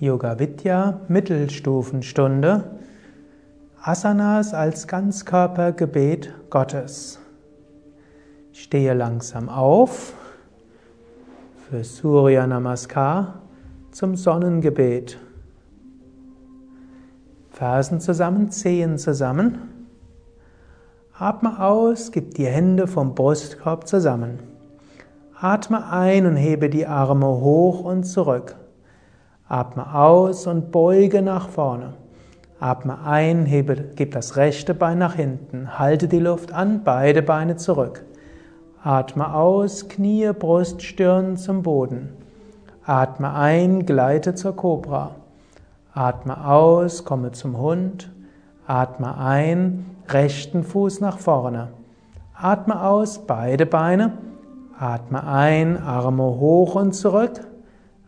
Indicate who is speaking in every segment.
Speaker 1: Yoga Vidya Mittelstufenstunde Asanas als Ganzkörpergebet Gottes. Stehe langsam auf für Surya Namaskar zum Sonnengebet. Fersen zusammen, Zehen zusammen. Atme aus, gib die Hände vom Brustkorb zusammen. Atme ein und hebe die Arme hoch und zurück. Atme aus und beuge nach vorne. Atme ein, hebe, gib das rechte Bein nach hinten. Halte die Luft an, beide Beine zurück. Atme aus, Knie, Brust, Stirn zum Boden. Atme ein, gleite zur Kobra. Atme aus, komme zum Hund. Atme ein, rechten Fuß nach vorne. Atme aus, beide Beine. Atme ein, Arme hoch und zurück.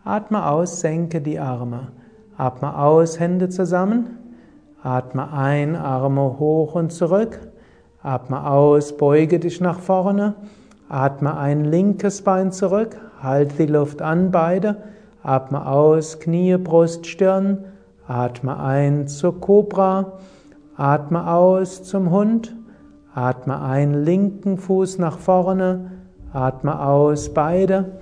Speaker 1: Atme aus, senke die Arme. Atme aus, Hände zusammen. Atme ein, Arme hoch und zurück. Atme aus, beuge dich nach vorne. Atme ein, linkes Bein zurück. Halte die Luft an, beide. Atme aus, Knie, Brust, Stirn. Atme ein zur Kobra. Atme aus zum Hund. Atme ein, linken Fuß nach vorne. Atme aus, beide.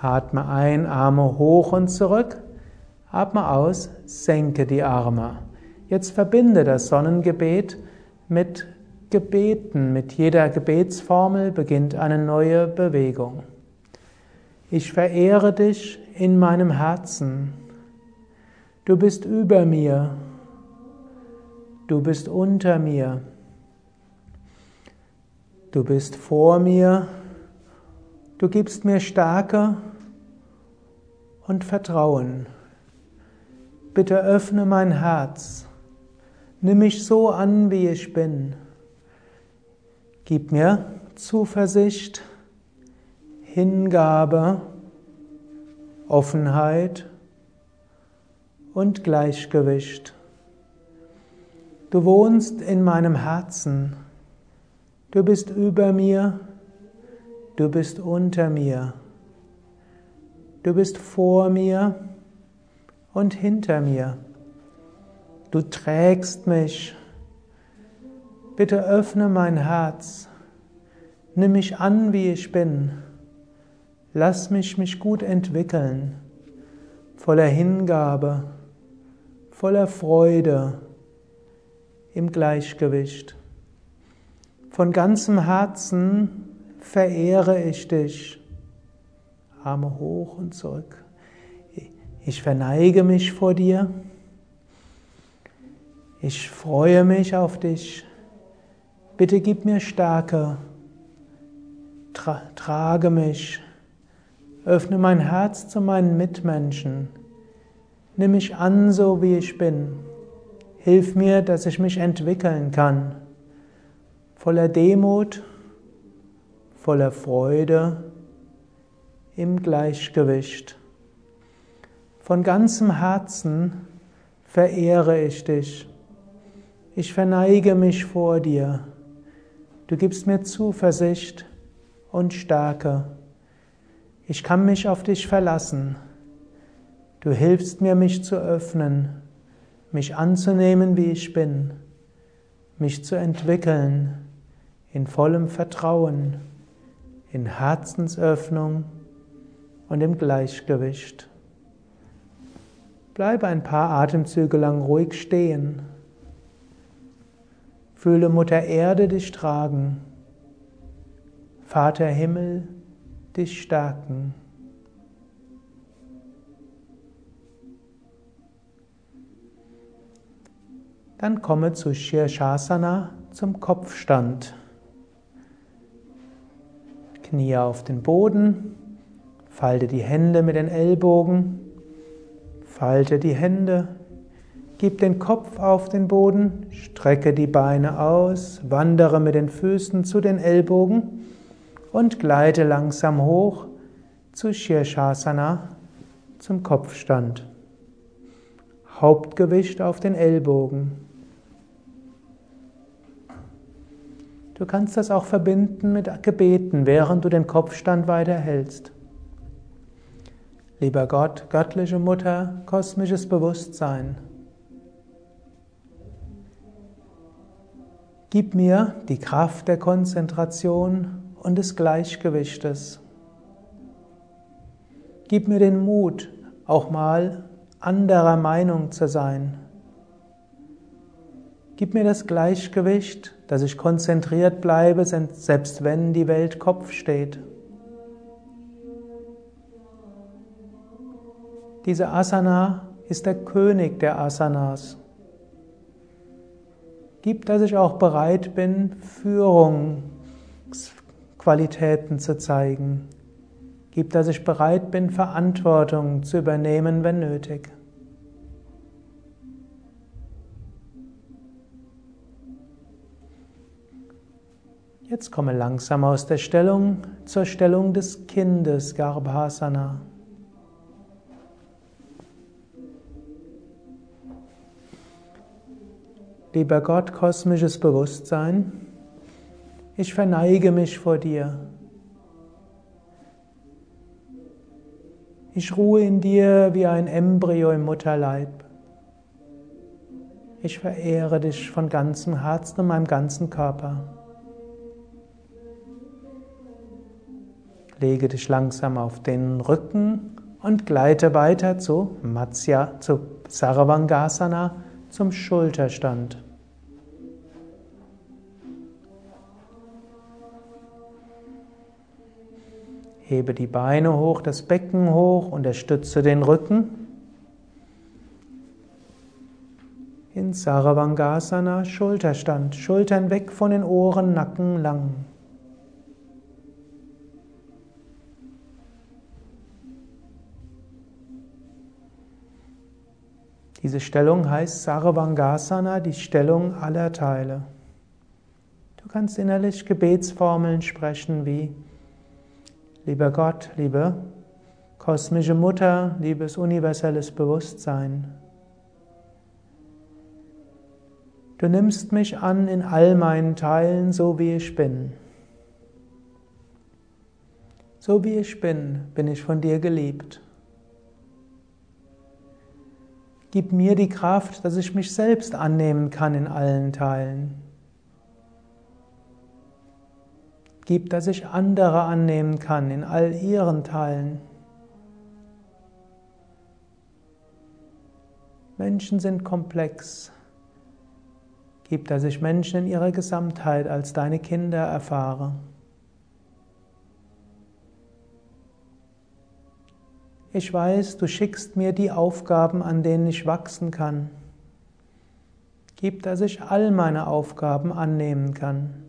Speaker 1: Atme ein, Arme hoch und zurück. Atme aus, senke die Arme. Jetzt verbinde das Sonnengebet mit Gebeten. Mit jeder Gebetsformel beginnt eine neue Bewegung. Ich verehre dich in meinem Herzen. Du bist über mir. Du bist unter mir. Du bist vor mir. Du gibst mir Stärke und Vertrauen. Bitte öffne mein Herz. Nimm mich so an, wie ich bin. Gib mir Zuversicht, Hingabe, Offenheit und Gleichgewicht. Du wohnst in meinem Herzen. Du bist über mir Du bist unter mir. Du bist vor mir und hinter mir. Du trägst mich. Bitte öffne mein Herz. Nimm mich an, wie ich bin. Lass mich mich gut entwickeln, voller Hingabe, voller Freude, im Gleichgewicht. Von ganzem Herzen verehre ich dich. Arme hoch und zurück. Ich verneige mich vor dir. Ich freue mich auf dich. Bitte gib mir Stärke. Tra trage mich. Öffne mein Herz zu meinen Mitmenschen. Nimm mich an, so wie ich bin. Hilf mir, dass ich mich entwickeln kann. Voller Demut voller Freude, im Gleichgewicht. Von ganzem Herzen verehre ich dich. Ich verneige mich vor dir. Du gibst mir Zuversicht und Stärke. Ich kann mich auf dich verlassen. Du hilfst mir, mich zu öffnen, mich anzunehmen, wie ich bin, mich zu entwickeln in vollem Vertrauen in Herzensöffnung und im Gleichgewicht. Bleibe ein paar Atemzüge lang ruhig stehen. Fühle Mutter Erde dich tragen, Vater Himmel dich stärken. Dann komme zu Shirshasana zum Kopfstand. Knie auf den Boden, falte die Hände mit den Ellbogen, falte die Hände, gib den Kopf auf den Boden, strecke die Beine aus, wandere mit den Füßen zu den Ellbogen und gleite langsam hoch zu Shirshasana, zum Kopfstand. Hauptgewicht auf den Ellbogen. Du kannst das auch verbinden mit Gebeten, während du den Kopfstand weiterhältst. Lieber Gott, göttliche Mutter, kosmisches Bewusstsein, gib mir die Kraft der Konzentration und des Gleichgewichtes. Gib mir den Mut, auch mal anderer Meinung zu sein. Gib mir das Gleichgewicht, dass ich konzentriert bleibe, selbst wenn die Welt Kopf steht. Diese Asana ist der König der Asanas. Gib, dass ich auch bereit bin, Führungsqualitäten zu zeigen. Gib, dass ich bereit bin, Verantwortung zu übernehmen, wenn nötig. Jetzt komme langsam aus der Stellung zur Stellung des Kindes, Garbhasana. Lieber Gott, kosmisches Bewusstsein, ich verneige mich vor dir. Ich ruhe in dir wie ein Embryo im Mutterleib. Ich verehre dich von ganzem Herzen und meinem ganzen Körper. Lege dich langsam auf den Rücken und gleite weiter zu Matsya, zu Sarvangasana, zum Schulterstand. Hebe die Beine hoch, das Becken hoch, unterstütze den Rücken. In Saravangasana Schulterstand, Schultern weg von den Ohren, Nacken lang. Diese Stellung heißt Sarvangasana, die Stellung aller Teile. Du kannst innerlich Gebetsformeln sprechen wie Lieber Gott, liebe kosmische Mutter, liebes universelles Bewusstsein, du nimmst mich an in all meinen Teilen, so wie ich bin. So wie ich bin, bin ich von dir geliebt. Gib mir die Kraft, dass ich mich selbst annehmen kann in allen Teilen. Gib, dass ich andere annehmen kann in all ihren Teilen. Menschen sind komplex. Gib, dass ich Menschen in ihrer Gesamtheit als deine Kinder erfahre. Ich weiß, du schickst mir die Aufgaben, an denen ich wachsen kann. Gib, dass ich all meine Aufgaben annehmen kann.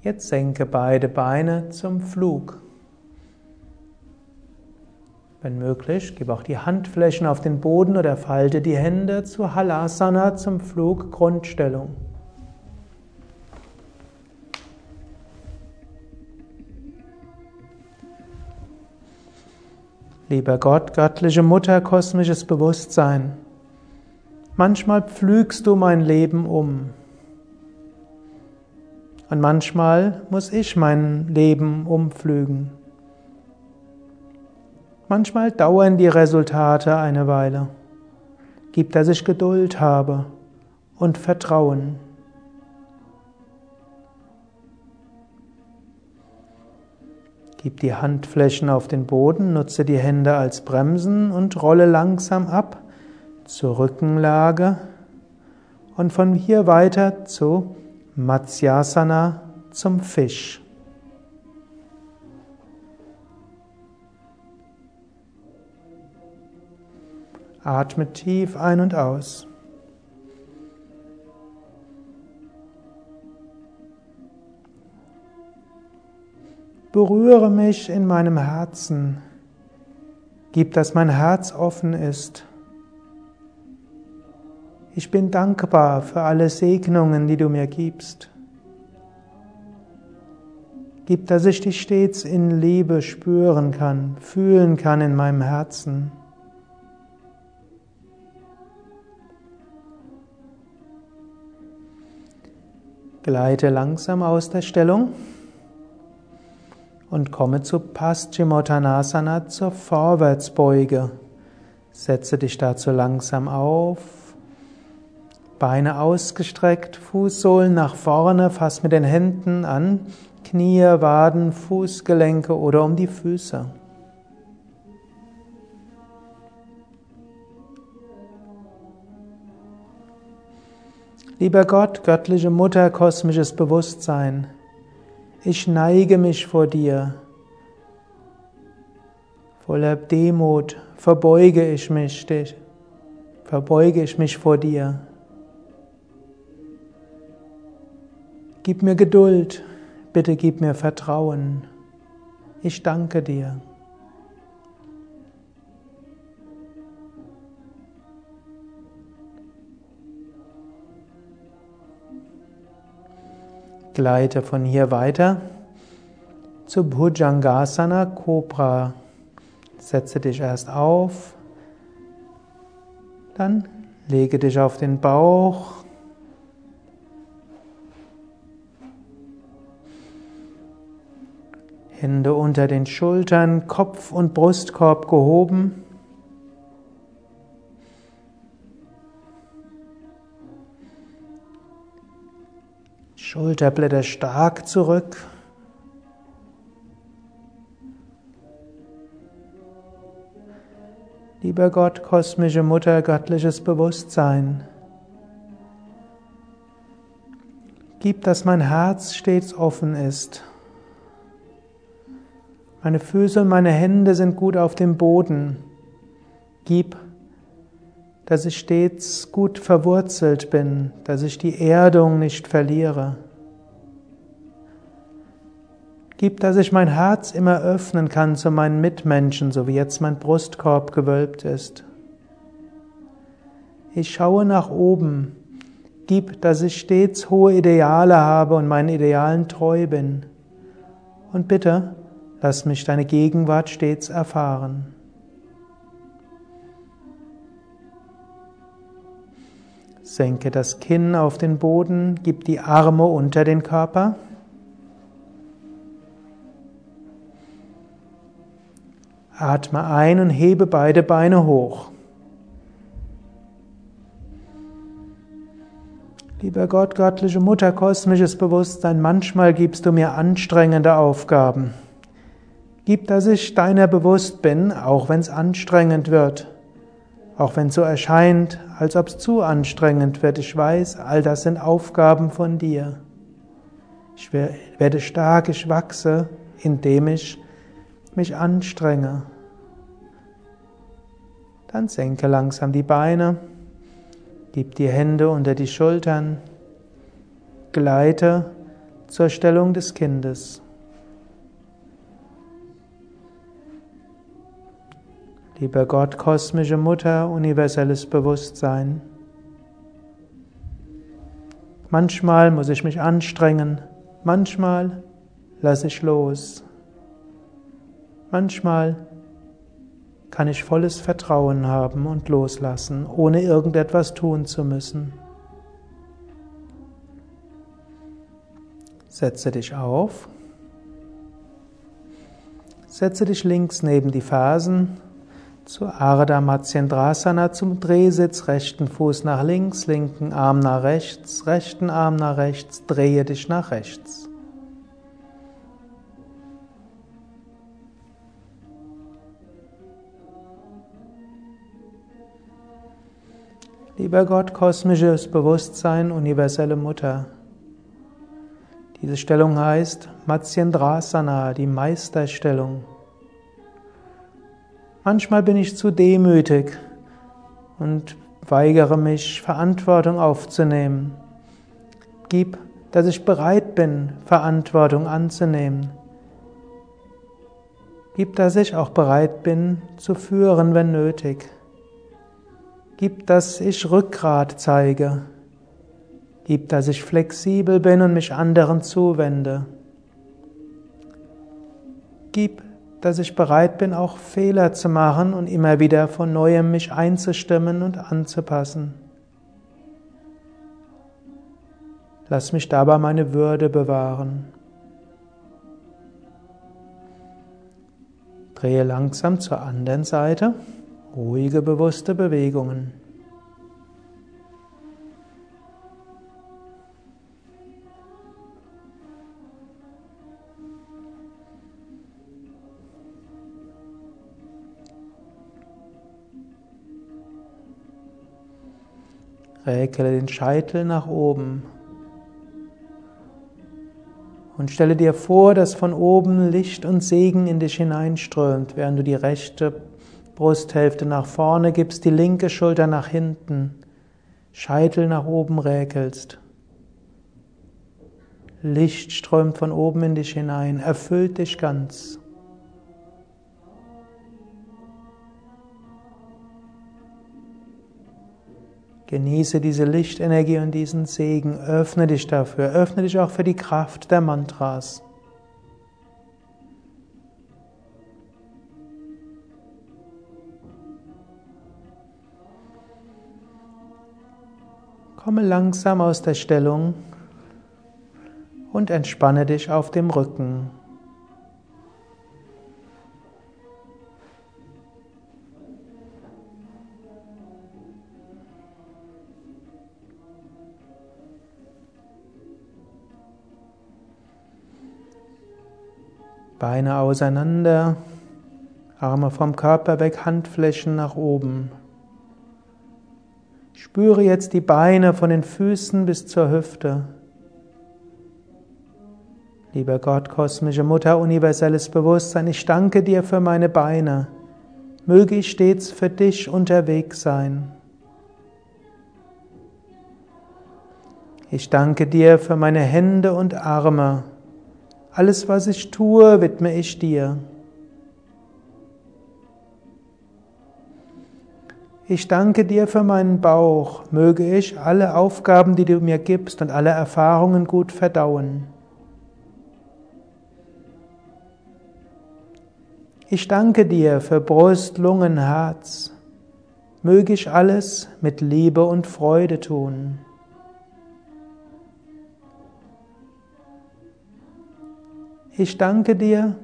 Speaker 1: Jetzt senke beide Beine zum Flug. Wenn möglich, gib auch die Handflächen auf den Boden oder falte die Hände zu Halasana zum Flug Grundstellung. Lieber Gott, göttliche Mutter, kosmisches Bewusstsein, manchmal pflügst du mein Leben um. Und manchmal muss ich mein Leben umpflügen. Manchmal dauern die Resultate eine Weile. Gib, dass ich Geduld habe und Vertrauen. Gib die Handflächen auf den Boden, nutze die Hände als Bremsen und rolle langsam ab zur Rückenlage und von hier weiter zu Matsyasana zum Fisch. Atme tief ein und aus. Berühre mich in meinem Herzen. Gib, dass mein Herz offen ist. Ich bin dankbar für alle Segnungen, die du mir gibst. Gib, dass ich dich stets in Liebe spüren kann, fühlen kann in meinem Herzen. Gleite langsam aus der Stellung und komme zu Paschimottanasana zur Vorwärtsbeuge. Setze dich dazu langsam auf. Beine ausgestreckt, Fußsohlen nach vorne, fass mit den Händen an Knie, Waden, Fußgelenke oder um die Füße. Lieber Gott, göttliche Mutter, kosmisches Bewusstsein, ich neige mich vor dir. Voller Demut verbeuge ich mich, verbeuge ich mich vor dir. Gib mir Geduld, bitte gib mir Vertrauen. Ich danke dir. Gleite von hier weiter zu Bhujangasana Cobra. Setze dich erst auf, dann lege dich auf den Bauch. Hände unter den Schultern, Kopf und Brustkorb gehoben. Schulterblätter stark zurück. Lieber Gott, kosmische Mutter, göttliches Bewusstsein, gib, dass mein Herz stets offen ist. Meine Füße und meine Hände sind gut auf dem Boden. Gib, dass ich stets gut verwurzelt bin, dass ich die Erdung nicht verliere. Gib, dass ich mein Herz immer öffnen kann zu meinen Mitmenschen, so wie jetzt mein Brustkorb gewölbt ist. Ich schaue nach oben. Gib, dass ich stets hohe Ideale habe und meinen Idealen treu bin. Und bitte, lass mich deine Gegenwart stets erfahren. Senke das Kinn auf den Boden, gib die Arme unter den Körper. Atme ein und hebe beide Beine hoch. Lieber Gott, göttliche Mutter, kosmisches Bewusstsein, manchmal gibst du mir anstrengende Aufgaben. Gib, dass ich deiner bewusst bin, auch wenn es anstrengend wird. Auch wenn es so erscheint, als ob es zu anstrengend wird, ich weiß, all das sind Aufgaben von dir. Ich werde stark, ich wachse, indem ich mich anstrenge. Dann senke langsam die Beine, gib die Hände unter die Schultern, gleite zur Stellung des Kindes. Lieber Gott, kosmische Mutter, universelles Bewusstsein. Manchmal muss ich mich anstrengen, manchmal lasse ich los. Manchmal kann ich volles Vertrauen haben und loslassen, ohne irgendetwas tun zu müssen. Setze dich auf. Setze dich links neben die Fersen zu Ardha Matsyendrasana zum Drehsitz, rechten Fuß nach links, linken Arm nach rechts, rechten Arm nach rechts, drehe dich nach rechts. Lieber Gott, kosmisches Bewusstsein, universelle Mutter. Diese Stellung heißt Matsyendrasana, die Meisterstellung. Manchmal bin ich zu demütig und weigere mich, Verantwortung aufzunehmen. Gib, dass ich bereit bin, Verantwortung anzunehmen. Gib, dass ich auch bereit bin, zu führen, wenn nötig. Gib, dass ich Rückgrat zeige. Gib, dass ich flexibel bin und mich anderen zuwende. Gib, dass ich bereit bin, auch Fehler zu machen und immer wieder von neuem mich einzustimmen und anzupassen. Lass mich dabei meine Würde bewahren. Drehe langsam zur anderen Seite. Ruhige, bewusste Bewegungen. Räkele den Scheitel nach oben. Und stelle dir vor, dass von oben Licht und Segen in dich hineinströmt, während du die rechte Brusthälfte nach vorne gibst, die linke Schulter nach hinten, Scheitel nach oben räkelst. Licht strömt von oben in dich hinein, erfüllt dich ganz. Genieße diese Lichtenergie und diesen Segen. Öffne dich dafür. Öffne dich auch für die Kraft der Mantras. Komme langsam aus der Stellung und entspanne dich auf dem Rücken. Beine auseinander, Arme vom Körper weg, Handflächen nach oben. Spüre jetzt die Beine von den Füßen bis zur Hüfte. Lieber Gott, kosmische Mutter, universelles Bewusstsein, ich danke dir für meine Beine. Möge ich stets für dich unterwegs sein. Ich danke dir für meine Hände und Arme. Alles, was ich tue, widme ich dir. Ich danke dir für meinen Bauch. Möge ich alle Aufgaben, die du mir gibst und alle Erfahrungen gut verdauen. Ich danke dir für Brust, Lungen, Herz. Möge ich alles mit Liebe und Freude tun. Ich danke dir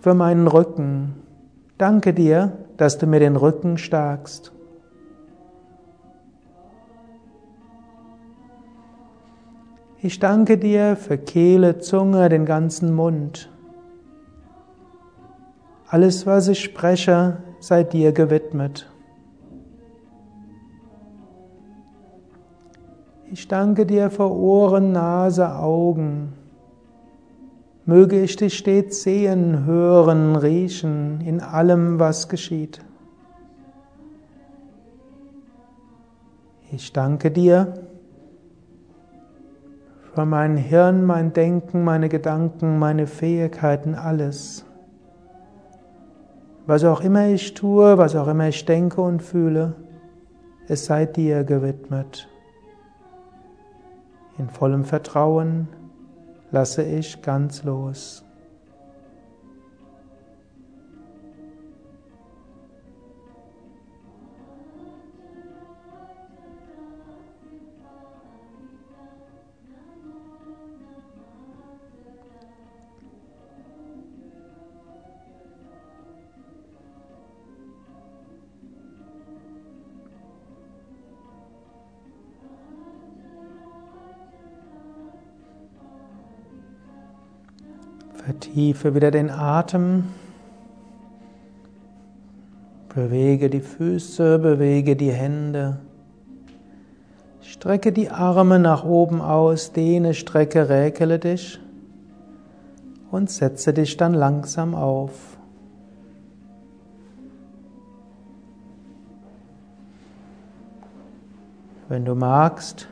Speaker 1: für meinen Rücken. Danke dir, dass du mir den Rücken stärkst. Ich danke dir für Kehle, Zunge, den ganzen Mund. Alles, was ich spreche, sei dir gewidmet. Ich danke dir für Ohren, Nase, Augen. Möge ich dich stets sehen, hören, riechen in allem, was geschieht. Ich danke dir für mein Hirn, mein Denken, meine Gedanken, meine Fähigkeiten, alles. Was auch immer ich tue, was auch immer ich denke und fühle, es sei dir gewidmet. In vollem Vertrauen lasse ich ganz los. Vertiefe wieder den Atem. Bewege die Füße, bewege die Hände. Strecke die Arme nach oben aus, dehne, strecke, räkele dich und setze dich dann langsam auf. Wenn du magst,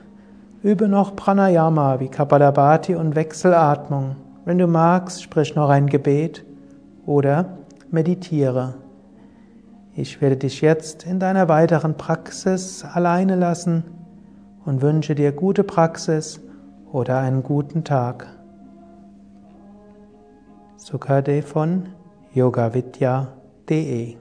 Speaker 1: übe noch Pranayama wie Kapalabhati und Wechselatmung. Wenn du magst, sprich noch ein Gebet oder meditiere. Ich werde dich jetzt in deiner weiteren Praxis alleine lassen und wünsche dir gute Praxis oder einen guten Tag. Sukade von yogavidya.de